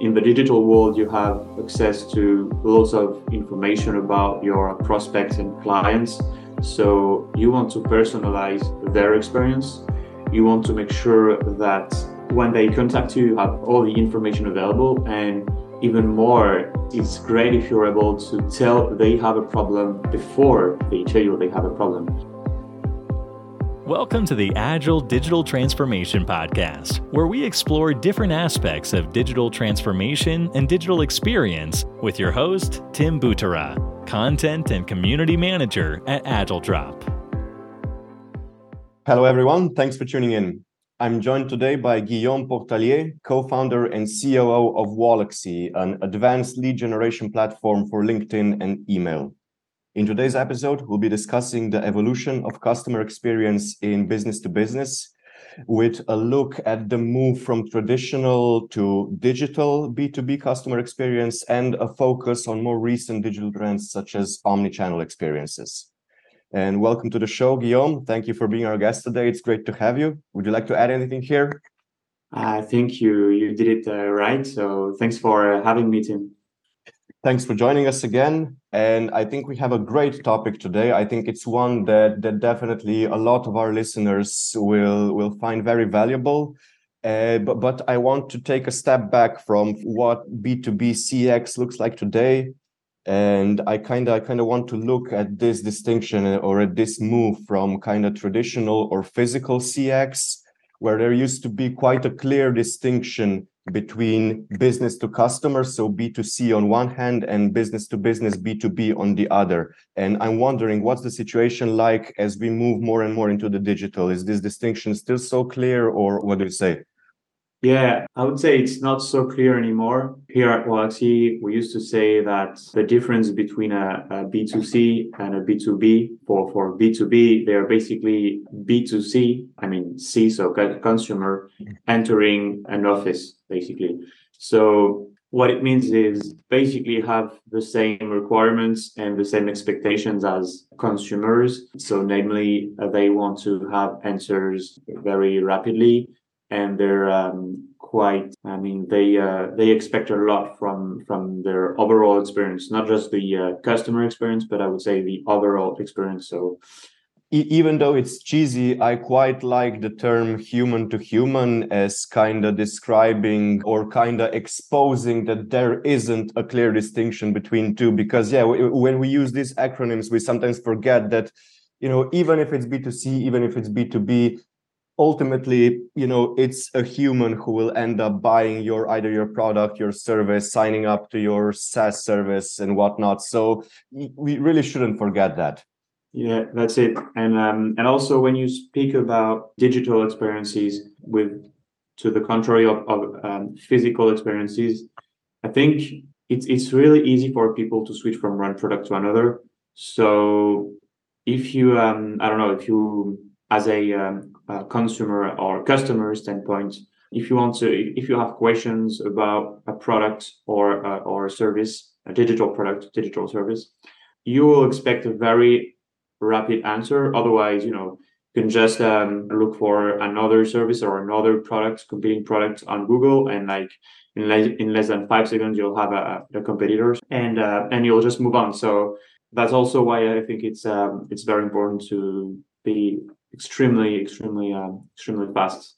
in the digital world, you have access to lots of information about your prospects and clients. So you want to personalize their experience. You want to make sure that when they contact you, you have all the information available. And even more, it's great if you're able to tell they have a problem before they tell you they have a problem. Welcome to the Agile Digital Transformation Podcast, where we explore different aspects of digital transformation and digital experience with your host, Tim Butara, Content and Community Manager at Agile Drop. Hello, everyone. Thanks for tuning in. I'm joined today by Guillaume Portalier, co founder and COO of Walaxy, an advanced lead generation platform for LinkedIn and email. In today's episode, we'll be discussing the evolution of customer experience in business to business with a look at the move from traditional to digital B2B customer experience and a focus on more recent digital trends such as omni-channel experiences. And welcome to the show, Guillaume. Thank you for being our guest today. It's great to have you. Would you like to add anything here? I think you you did it uh, right. So thanks for uh, having me, Tim. Thanks for joining us again. And I think we have a great topic today. I think it's one that, that definitely a lot of our listeners will, will find very valuable. Uh, but, but I want to take a step back from what B2B CX looks like today. And I kind of I kind of want to look at this distinction or at this move from kind of traditional or physical CX, where there used to be quite a clear distinction between business to customer, so B2C on one hand, and business to business, B2B on the other. And I'm wondering what's the situation like as we move more and more into the digital? Is this distinction still so clear, or what do you say? Yeah, I would say it's not so clear anymore. Here at Walaxy, we used to say that the difference between a a B2C and a B2B for, for B2B, they're basically B2C, I mean, C, so consumer mm-hmm. entering an office, basically. So what it means is basically have the same requirements and the same expectations as consumers. So namely, they want to have answers very rapidly and they're um, quite i mean they uh, they expect a lot from from their overall experience not just the uh, customer experience but i would say the overall experience. So even though it's cheesy i quite like the term human to human as kind of describing or kind of exposing that there isn't a clear distinction between two because yeah when we use these acronyms we sometimes forget that you know even if it's b2c even if it's b2b ultimately you know it's a human who will end up buying your either your product your service signing up to your saas service and whatnot. So we really shouldn't forget that. Yeah that's it. And um, and also when you speak about digital experiences with to the contrary of, of um, physical experiences i think it's it's really easy for people to switch from one product to another. So if you um i don't know if you as a um, uh, consumer or customer standpoint if you want to if you have questions about a product or uh, or a service a digital product digital service you will expect a very rapid answer. Otherwise you know you can just um, look for another service or another product competing product on google and like in, less, in less than five seconds you'll have a, a competitors and uh, and you'll just move on. So that's also why i think it's um, it's very important to be extremely, extremely, um, extremely fast.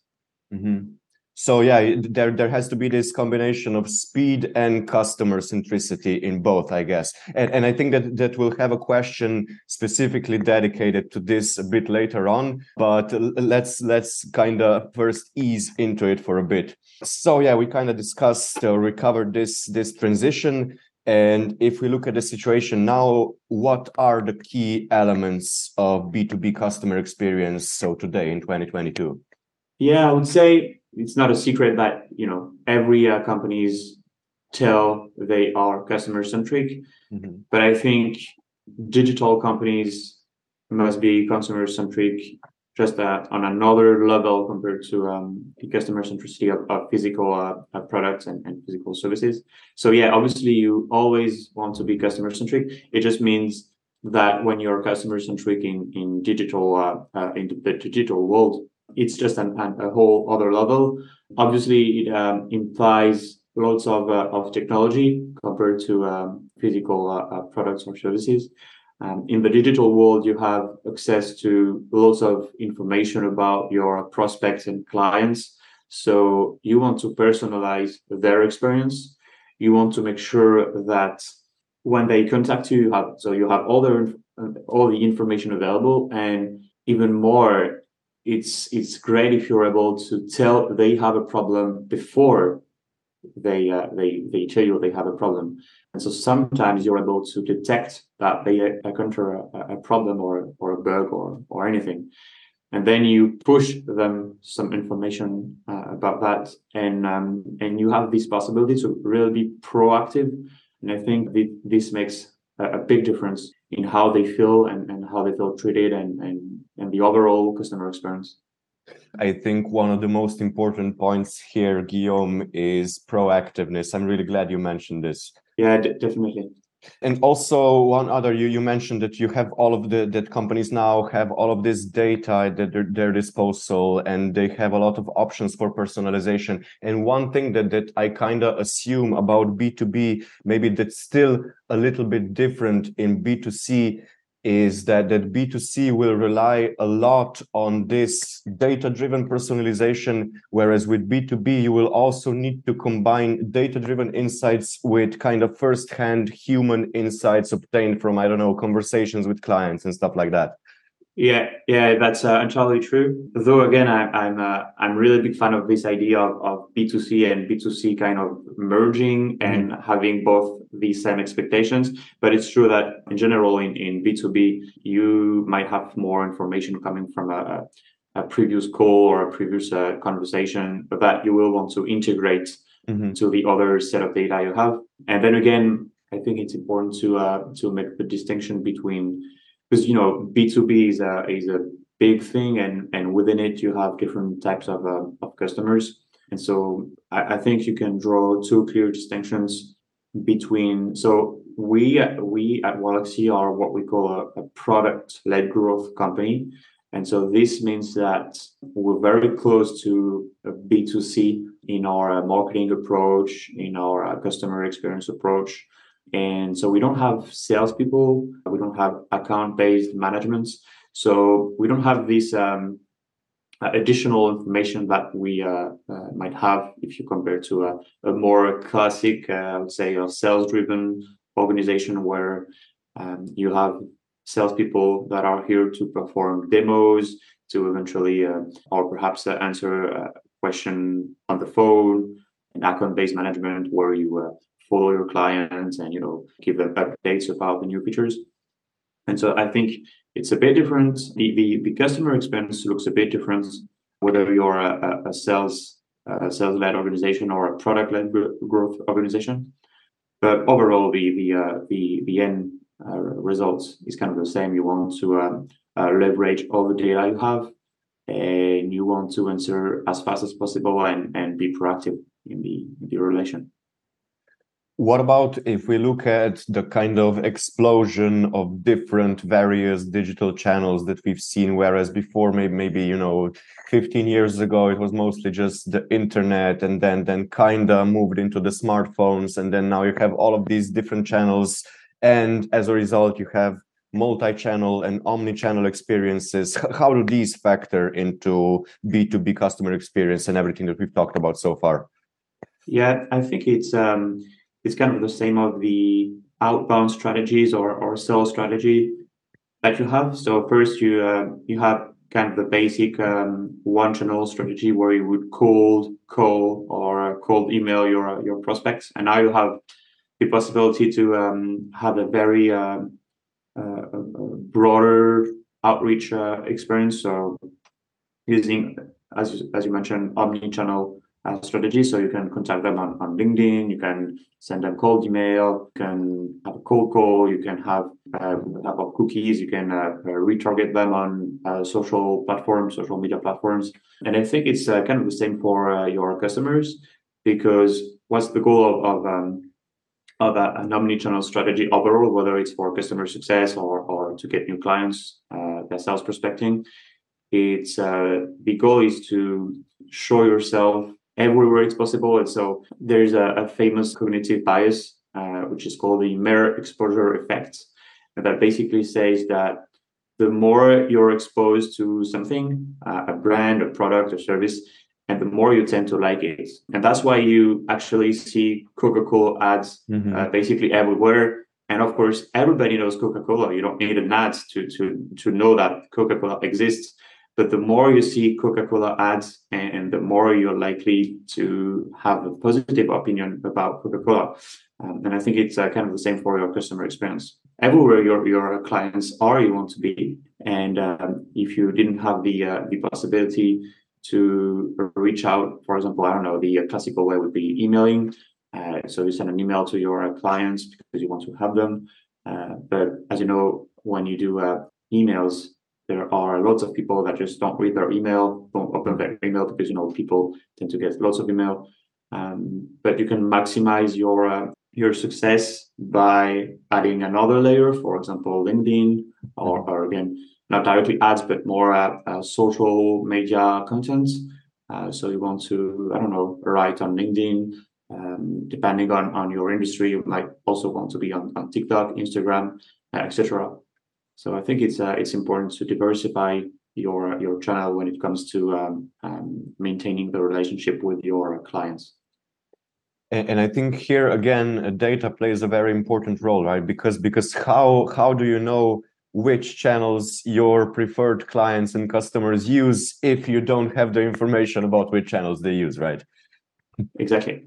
Mm-hmm. So yeah, there there has to be this combination of speed and customer centricity in both, I guess. And and I think that that we'll have a question specifically dedicated to this a bit later on. But let's let's kind of first ease into it for a bit. So yeah, we kind of discussed or recovered this this transition and if we look at the situation now, what are the key elements of B2B customer experience so today in 2022? Yeah, I would say it's not a secret that, you know, every uh, companies tell they are customer centric, mm-hmm. but I think digital companies must be consumer centric just uh, on another level compared to um, the customer centricity of, of physical uh, uh, products and, and, physical services. So yeah, obviously you always want to be customer centric. It just means that when you're customer centric in in digital uh, uh, in the digital world, it's just an, an, a whole other level. Obviously, it um, implies lots of uh, of technology compared to um, physical products or services. Um, in the digital world, you have access to lots of information about your prospects and clients. So you want to personalize their experience. You want to make sure that when they contact you, you have so you have all all the information available, and even more, it's it's great if you're able to tell they have a problem before they uh, they they tell you they have a problem. And so sometimes you're able to detect that they encounter a, a problem or or a bug or or anything, and then you push them some information uh, about that, and um, and you have this possibility to really be proactive. And I think that this makes a, a big difference in how they feel and, and how they feel treated and, and and the overall customer experience. I think one of the most important points here, Guillaume, is proactiveness. I'm really glad you mentioned this. Yeah, d- definitely. And also one other, you you mentioned that you have all of the that companies now have all of this data at their, their disposal, and they have a lot of options for personalization. And one thing that that I kind of assume about B two B, maybe that's still a little bit different in B two C is that that b2c will rely a lot on this data driven personalization whereas with b2b you will also need to combine data driven insights with kind of first hand human insights obtained from i don't know conversations with clients and stuff like that yeah, yeah, that's uh, entirely true. Though again, I, I'm uh, I'm really big fan of this idea of, of B2C and B2C kind of merging and mm-hmm. having both the same expectations. But it's true that in general, in, in B2B, you might have more information coming from a, a previous call or a previous uh, conversation that you will want to integrate mm-hmm. to the other set of data you have. And then again, I think it's important to uh, to make the distinction between because you know B2B is a is a big thing and and within it you have different types of uh, of customers. And so I, I think you can draw two clear distinctions between so we we at Walaxy are what we call a, a product led growth company. And so this means that we're very close to a B2C in our marketing approach, in our uh, customer experience approach. And so we don't have salespeople, we don't have account based management. So we don't have this um, additional information that we uh, uh, might have if you compare to a, a more classic, uh, I would say, a sales driven organization where um, you have salespeople that are here to perform demos, to eventually, uh, or perhaps uh, answer a question on the phone, and account based management where you uh, follow your clients and you know give them updates about the new features. And so i think it's a bit different. The the, the customer experience looks a bit different whether you're a, a sales a sales-led organization or a product-led growth organization. But overall the the uh, the, the end uh, results is kind of the same. You want to um, uh, leverage all the data you have and you want to answer as fast as possible and, and be proactive in the, in the relation what about if we look at the kind of explosion of different various digital channels that we've seen whereas before maybe maybe you know 15 years ago it was mostly just the internet and then then kind of moved into the smartphones and then now you have all of these different channels and as a result you have multi-channel and omni-channel experiences. How do these factor into b2b customer experience and everything that we've talked about so far? Yeah i think it's um it's kind of the same of the outbound strategies or, or sales strategy that you have. So first you uh, you have kind of the basic um, one channel strategy where you would cold call or cold email your your prospects, and now you have the possibility to um, have a very uh, uh, broader outreach uh, experience. So using as as you mentioned omni channel uh, strategy. So you can contact them on, on LinkedIn, you can send them cold email, you can have a cold call, you can have uh, type of cookies, you can uh, uh, retarget them on uh, social platforms, social media platforms. And I think it's uh, kind of the same for uh, your customers because what's the goal of, of um, of a, an omni-channel strategy overall, whether it's for customer success or, or to get new clients, uh, their sales prospecting, it's uh, the goal is to show yourself everywhere it's possible. And so there's a, a famous cognitive bias, uh, which is called the mere exposure effect, that basically says that the more you're exposed to something, uh, a brand, a product, a service, and the more you tend to like it. And that's why you actually see Coca Cola ads mm-hmm. uh, basically everywhere. And of course, everybody knows Coca Cola. You don't need an ad to, to, to know that Coca Cola exists. But the more you see Coca Cola ads, and the more you're likely to have a positive opinion about Coca Cola. Um, and I think it's uh, kind of the same for your customer experience. Everywhere your, your clients are, you want to be. And um, if you didn't have the uh, the possibility to reach out, for example, I don't know, the classical way would be emailing. Uh, so you send an email to your clients because you want to have them. Uh, but as you know, when you do uh, emails, there are lots of people that just don't read their email, don't open their email because you know people tend to get lots of email. Um, but you can maximize your uh, your success by adding another layer, for example, LinkedIn, or, or again, not directly ads, but more uh, uh, social media content. Uh, so you want to, I don't know, write on LinkedIn. Um, depending on, on your industry, you might also want to be on, on TikTok, Instagram, uh, etc. So I think it's uh, it's important to diversify your your channel when it comes to um, um, maintaining the relationship with your clients. And, and I think here again, data plays a very important role, right? Because because how how do you know which channels your preferred clients and customers use if you don't have the information about which channels they use, right? Exactly.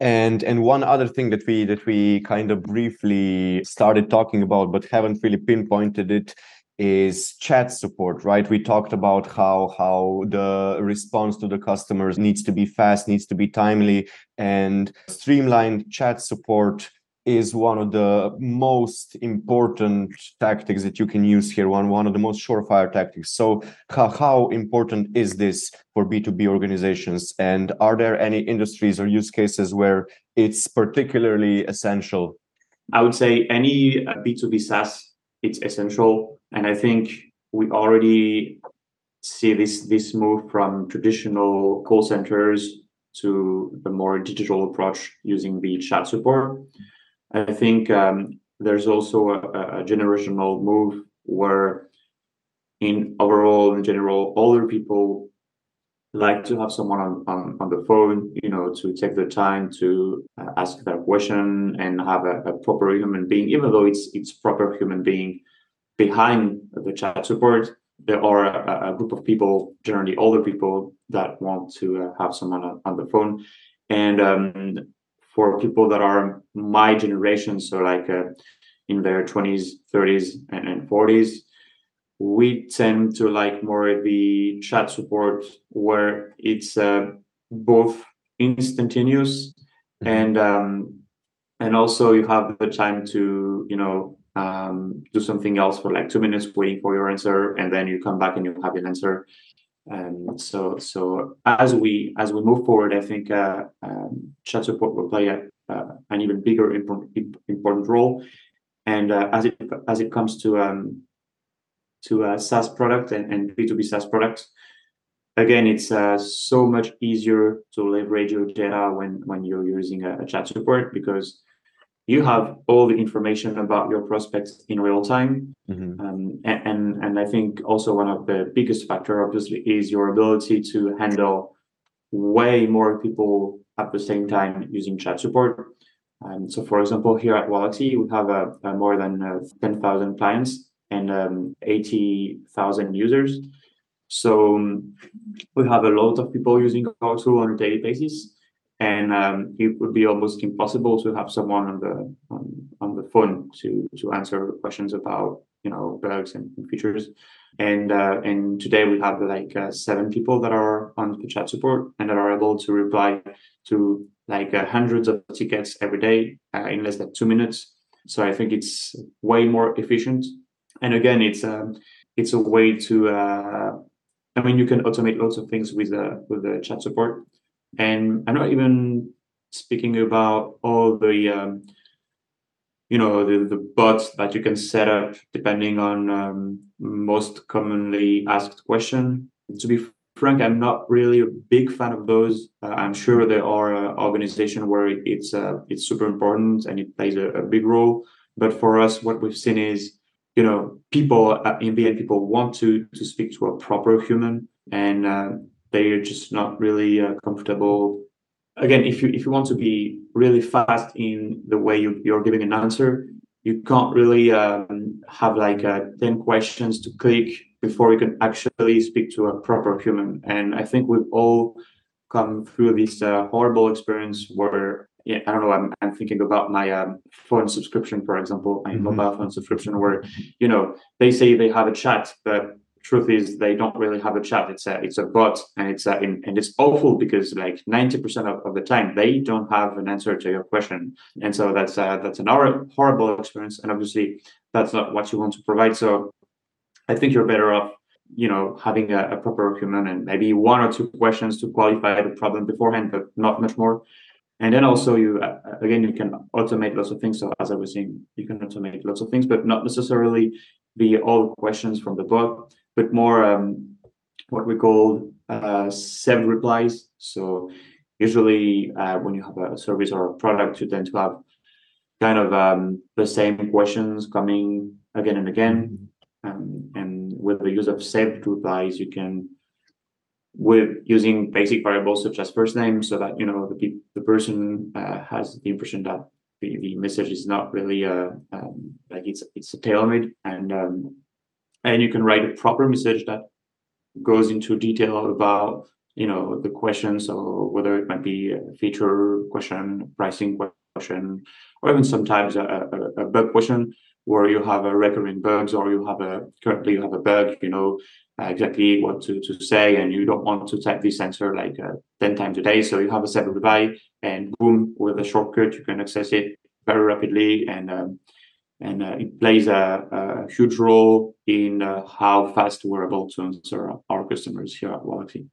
And and one other thing that we that we kind of briefly started talking about but haven't really pinpointed it is chat support right? We talked about how how the response to the customers needs to be fast needs to be timely and streamlined chat support is one of the most important tactics that you can use here one one of the most surefire tactics so how, how important is this for b2b organizations and are there any industries or use cases where it's particularly essential i would say any uh, b2b saas it's essential. And I think we already see this this move from traditional call centers to the more digital approach using the chat support. I think um, there's also a, a, generational move where, in overall, in general, older people like to have someone on, on, on the phone, you know, to take the time to uh, ask their question and have a, a, proper human being, even though it's it's proper human being behind the chat support. There are a, a group of people, generally older people, that want to uh, have someone on, on, the phone. And um, for people that are my generation, so like uh, in their 20s, 30s, and, and 40s, we tend to like more the chat support where it's uh, both instantaneous mm-hmm. and um, and also you have the time to you know um, do something else for like two minutes waiting for your answer and then you come back and you have an answer and so so as we as we move forward i think uh, um, chat support will play a, uh, an even bigger important, important role and uh, as it as it comes to um, to a SaaS product and, and B2B SaaS products. Again, it's uh, so much easier to leverage your data when, when you're using a, a, chat support because you have all the information about your prospects in real time. Mm-hmm. Um, and, and, and I think also one of the biggest factor, obviously, is your ability to handle way more people at the same time using chat support. Um, so, for example, here at Walaxy, we have uh, uh, more than uh, 10,000 clients and um, 80,000 users. So um, we have a lot of people using our tool on a daily basis, and um, it would be almost impossible to have someone on the on, on the phone to to answer questions about you know bugs and, features. And uh, and today we have like uh, seven people that are on the chat support and that are able to reply to like uh, hundreds of tickets every day uh, in less than two minutes. So I think it's way more efficient and again it's a um, it's a way to uh, i mean you can automate lots of things with the with the chat support and i'm not even speaking about all the um, you know the, the bots that you can set up depending on um, most commonly asked question to be frank, I'm not really a big fan of those. Uh, I'm sure there are uh, organizations where it's uh, it's super important and it plays a, a, big role. But for us, what we've seen is, you know, people uh, in the end, people want to to speak to a proper human, and uh, they're just not really uh, comfortable. Again, if you if you want to be really fast in the way you, you're giving an answer, you can't really um, have like uh, 10 questions to click before you can actually speak to a proper human. And I think we've all come through this uh, horrible experience where, yeah, I don't know, I'm, I'm thinking about my um, phone subscription, for example, my mm-hmm. mobile phone subscription, where, you know, they say they have a chat, but truth is they don't really have a chat. It's a it's a bot and it's a, and it's awful because like 90% of, of the time they don't have an answer to your question. And so that's uh, that's an horrible experience and obviously that's not what you want to provide. So i think you're better off you know having a, a proper human and maybe one or two questions to qualify the problem beforehand but not much more. And then also you uh, again you can automate lots of things. So as i was saying you can automate lots of things but not necessarily be all questions from the bot but more um, what we call uh, saved replies. So usually uh, when you have a service or a product, you tend to have kind of um, the same questions coming again and again. Um, and with the use of saved replies, you can with using basic variables such as first name, so that you know the the person uh, has the impression that the, the message is not really uh, um, like it's it's a tailor-made and um, and you can write a proper message that goes into detail about you know the questions or whether it might be a feature question pricing question or even sometimes a, a, a, bug question where you have a recurring bugs or you have a currently you have a bug you know uh, exactly what to, to say and you don't want to type this answer like uh, 10 times a day. So you have a separate reply and boom with a shortcut you can access it very rapidly and um, and uh, it plays a, a, huge role in uh, how fast we're able to answer our customers here at Walaxy.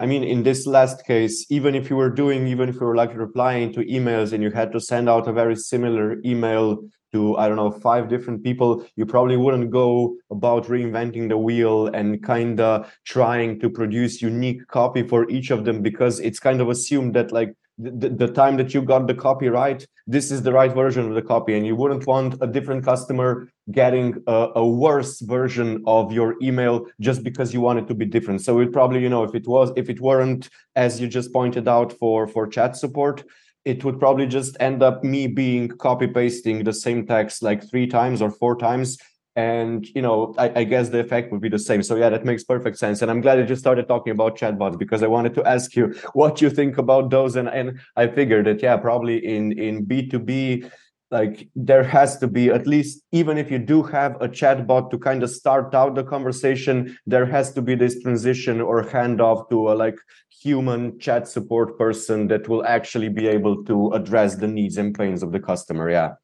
I mean, in this last case, even if you were doing, even if you were like replying to emails and you had to send out a very similar email to, I don't know, five different people, you probably wouldn't go about reinventing the wheel and kind of trying to produce unique copy for each of them because it's kind of assumed that like the, the time that you got the copyright this is the right version of the copy. And you wouldn't want a different customer getting a, a, worse version of your email just because you want it to be different. So it probably, you know, if it was, if it weren't, as you just pointed out for, for chat support, it would probably just end up me being copy pasting the same text like three times or four times and you know I, I, guess the effect would be the same. So yeah that makes perfect sense. And i'm glad that you started talking about chatbots because i wanted to ask you what you think about those. And and i figured that yeah probably in in b2b like there has to be at least even if you do have a chatbot to kind of start out the conversation there has to be this transition or handoff to a like human chat support person that will actually be able to address the needs and pains of the customer. Yeah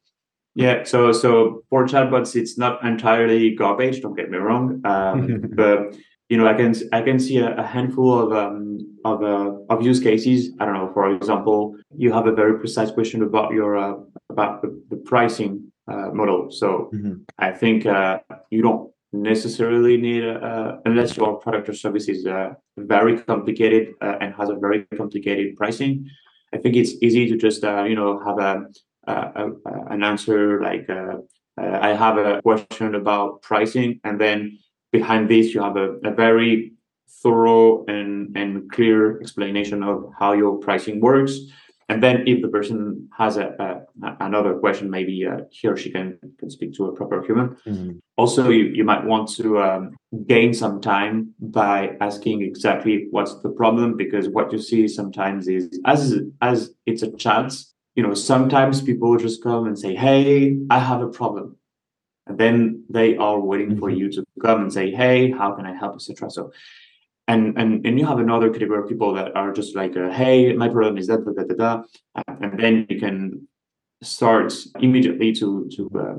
yeah, so so for chatbots, it's not entirely garbage. Don't get me wrong, um, but you know, I can I can see a, a handful of um, of uh, of use cases. I don't know. For example, you have a very precise question about your uh, about the, the pricing uh, model. So mm-hmm. I think uh, you don't necessarily need a, unless your product or service is uh, very complicated uh, and has a very complicated pricing. I think it's easy to just you know have a uh, an answer like uh, uh, I have a question about pricing, and then behind this you have a, a very thorough and, and clear explanation of how your pricing works. And then if the person has a, a another question, maybe uh, he or she can, can speak to a proper human. Mm-hmm. Also, you, you might want to um, gain some time by asking exactly what's the problem, because what you see sometimes is as as it's a chance you know, sometimes people just come and say, Hey, I have a problem. And then they are waiting for mm-hmm. you to come and say, Hey, how can I help, etc. So and and and you have another category of people that are just like, uh, Hey, my problem is that, da, da, da, da. and then you can start immediately to to uh,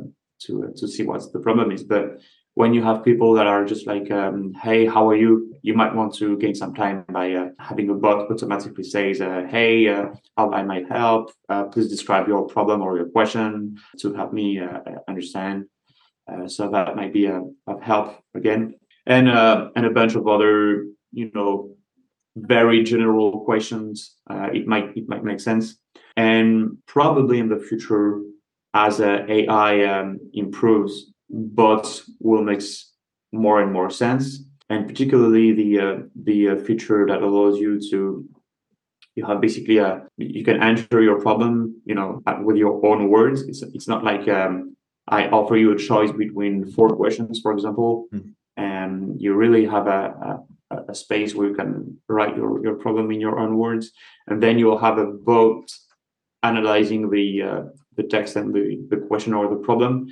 to uh, to see what the problem is. But when you have people that are just like, um, "Hey, how are you?" You might want to gain some time by uh, having a bot automatically says, uh, "Hey, uh, I might help? Uh, please describe your problem or your question to help me uh, understand." Uh, so that might be a help again, and and a bunch of other you know very general questions, it might it might make sense. And probably in the future, as AI um, improves, bots will make more and more sense. And particularly the uh, the uh, feature that allows you to you have basically a you can answer your problem you know with your own words. It's it's not like um, I offer you a choice between four questions, for example, mm. and you really have a, a, a space where you can write your, your problem in your own words, and then you'll have a bot analyzing the uh, the text and the, the question or the problem,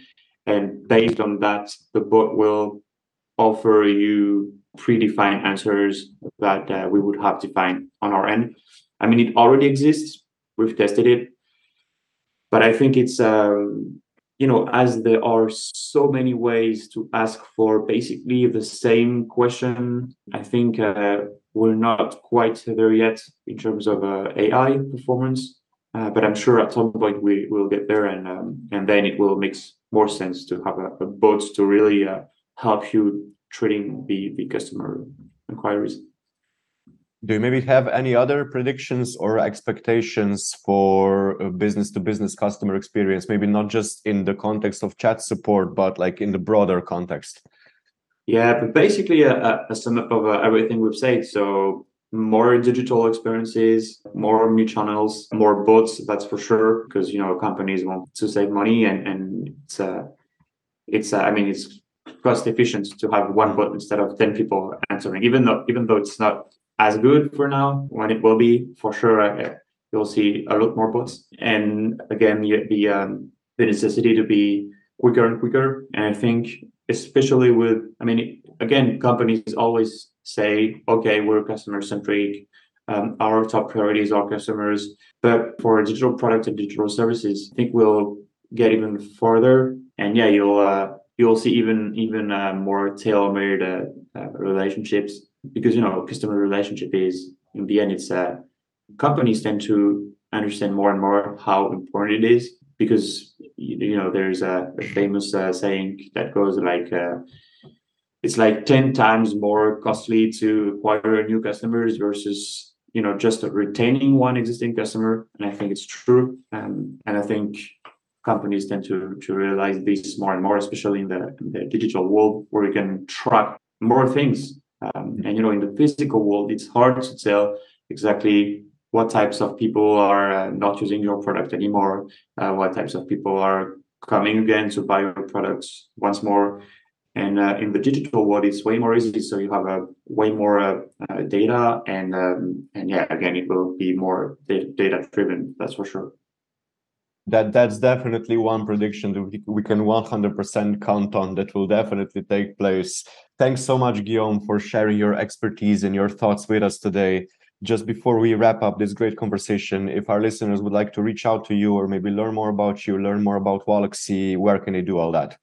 and based on that, the bot will offer you predefined answers that uh, we would have defined on our end. I mean, it already exists. We've tested it, but I think it's um, you know, as there are so many ways to ask for basically the same question, I think uh, we're not quite there yet in terms of uh, AI performance. Uh, but I'm sure at some point we will get there, and um, and then it will make more sense to have a, a bot to really uh, help you treating the the customer inquiries. Do you maybe have any other predictions or expectations for business to business customer experience? Maybe not just in the context of chat support but like in the broader context. Yeah but basically a, a sum up of uh, everything we've said. So more digital experiences more new channels more bots that's for sure because you know companies want to save money and and it's uh it's uh, i mean it's cost efficient to have one bot instead of 10 people answering even though even though it's not as good for now. When it will be, for sure, uh, you'll see a lot more bots. And again, the um, the necessity to be quicker and quicker. And I think, especially with, I mean, again, companies always say, okay, we're customer centric. Um, our top priorities are customers. But for digital products and digital services, I think we'll get even further. And yeah, you'll uh, you'll see even even uh, more tailor-made uh, uh relationships because you know customer relationship is in the end it's uh, companies tend to understand more and more how important it is because you know there's a, a famous uh, saying that goes like uh, it's like 10 times more costly to acquire new customers versus you know just retaining one existing customer. And i think it's true. Um, and i think companies tend to to realize this more and more especially in the, in the digital world where you can track more things. Um, and you know, in the physical world, it's hard to tell exactly what types of people are uh, not using your product anymore, uh, what types of people are coming again to buy your products once more. And uh, in the digital world, it's way more easy. So you have a way more uh, uh, data, and um, and yeah, again, it will be more data driven. That's for sure that that's definitely one prediction that we can 100% count on that will definitely take place thanks so much guillaume for sharing your expertise and your thoughts with us today just before we wrap up this great conversation if our listeners would like to reach out to you or maybe learn more about you learn more about Walaxy, where can they do all that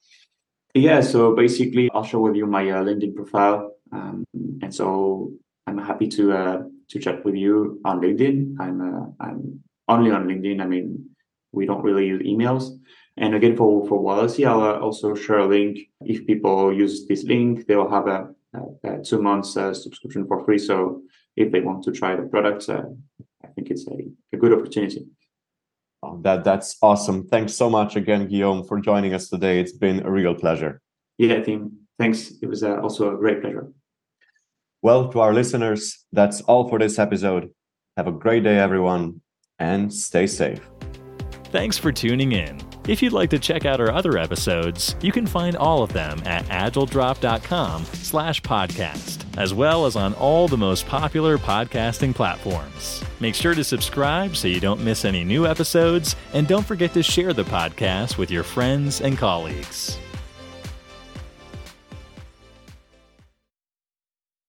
yeah so basically i'll share with you my uh, linkedin profile um, and so i'm happy to uh, to chat with you on linkedin i'm uh, i'm only on linkedin i mean we don't really use emails. And again, for, for Walaxy, I'll uh, also share a link. If people use this link, they'll have a, a, a two months uh, subscription for free. So if they want to try the product, uh, I think it's a, a good opportunity. Oh, that that's awesome. Thanks so much again, Guillaume, for joining us today. It's been a real pleasure. Yeah, Tim. Thanks. It was uh, also a great pleasure. Well, to our listeners, that's all for this episode. Have a great day, everyone, and stay safe. Thanks for tuning in. If you'd like to check out our other episodes, you can find all of them at agiledrop.com slash podcast, as well as on all the most popular podcasting platforms. Make sure to subscribe so you don't miss any new episodes, and don't forget to share the podcast with your friends and colleagues.